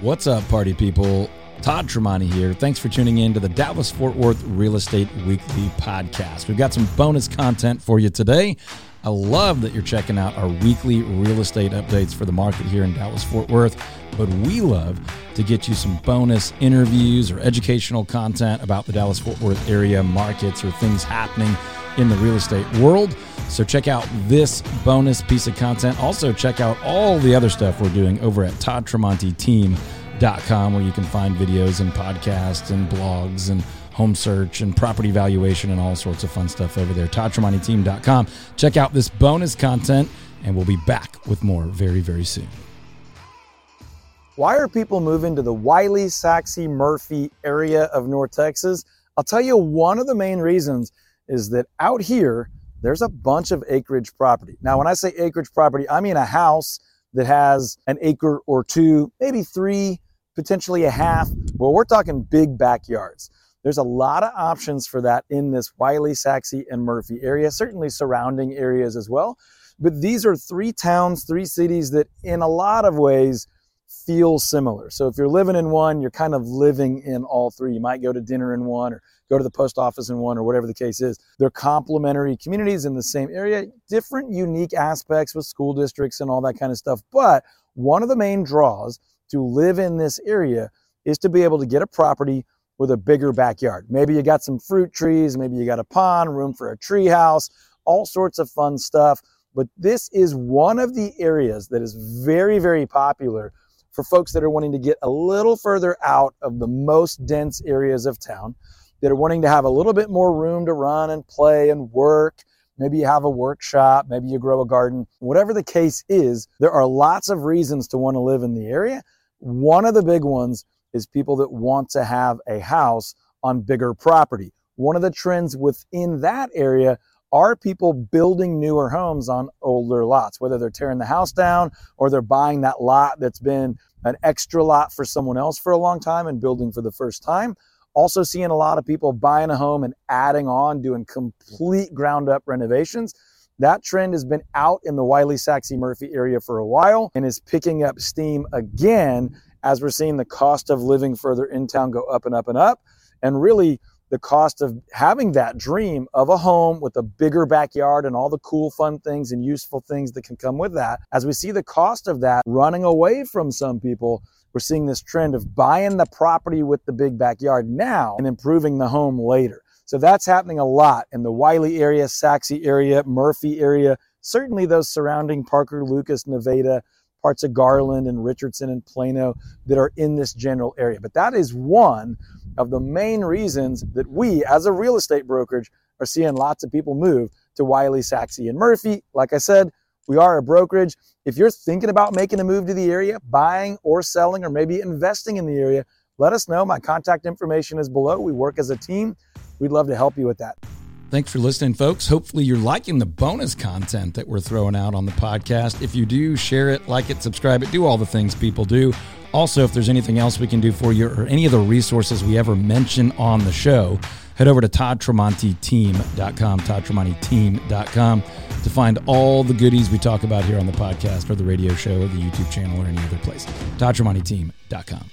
What's up, party people? Todd Tremonti here. Thanks for tuning in to the Dallas Fort Worth Real Estate Weekly podcast. We've got some bonus content for you today. I love that you're checking out our weekly real estate updates for the market here in Dallas Fort Worth, but we love to get you some bonus interviews or educational content about the Dallas Fort Worth area markets or things happening in the real estate world. So check out this bonus piece of content. Also, check out all the other stuff we're doing over at toddtremontiteam.com, where you can find videos and podcasts and blogs and home search and property valuation and all sorts of fun stuff over there. toddtremontiteam.com. Check out this bonus content, and we'll be back with more very, very soon. Why are people moving to the Wylie, Sachse, Murphy area of North Texas? I'll tell you one of the main reasons is that out here, there's a bunch of acreage property. Now, when I say acreage property, I mean a house that has an acre or two, maybe three, potentially a half, but we're talking big backyards. There's a lot of options for that in this Wylie, Sachse, and Murphy area, certainly surrounding areas as well. But these are three towns, three cities that, in a lot of ways, feel similar. So if you're living in one, you're kind of living in all three. You might go to dinner in one or go to the post office in one or whatever the case is. They're complementary communities in the same area, different unique aspects with school districts and all that kind of stuff. But one of the main draws to live in this area is to be able to get a property with a bigger backyard. Maybe you got some fruit trees, maybe you got a pond, room for a tree house, all sorts of fun stuff. But this is one of the areas that is very, very popular for folks that are wanting to get a little further out of the most dense areas of town, that are wanting to have a little bit more room to run and play and work. Maybe you have a workshop, maybe you grow a garden. Whatever the case is, there are lots of reasons to want to live in the area. One of the big ones is people that want to have a house on bigger property. One of the trends within that area are people building newer homes on older lots, whether they're tearing the house down or they're buying that lot that's been an extra lot for someone else for a long time and building for the first time. Also, seeing a lot of people buying a home and adding on, doing complete ground up renovations. That trend has been out in the Wylie Sachse Murphy area for a while and is picking up steam again as we're seeing the cost of living further in town go up and up and up. And really, the cost of having that dream of a home with a bigger backyard and all the cool, fun things and useful things that can come with that. As we see the cost of that running away from some people, we're seeing this trend of buying the property with the big backyard now and improving the home later. So that's happening a lot in the Wylie area, Sachse area, Murphy area, certainly those surrounding Parker, Lucas, Nevada, parts of Garland and Richardson and Plano that are in this general area. But that is one of the main reasons that we, as a real estate brokerage, are seeing lots of people move to Wylie, Sachse, and Murphy. Like I said, we are a brokerage. If you're thinking about making a move to the area, buying or selling, or maybe investing in the area, let us know. My contact information is below. We work as a team. We'd love to help you with that. Thanks for listening, folks. Hopefully, you're liking the bonus content that we're throwing out on the podcast. If you do, share it, like it, subscribe it, do all the things people do. Also, if there's anything else we can do for you or any of the resources we ever mention on the show, head over to toddtremontiteam.com, toddtremontiteam.com to find all the goodies we talk about here on the podcast or the radio show or the YouTube channel or any other place. toddtremontiteam.com.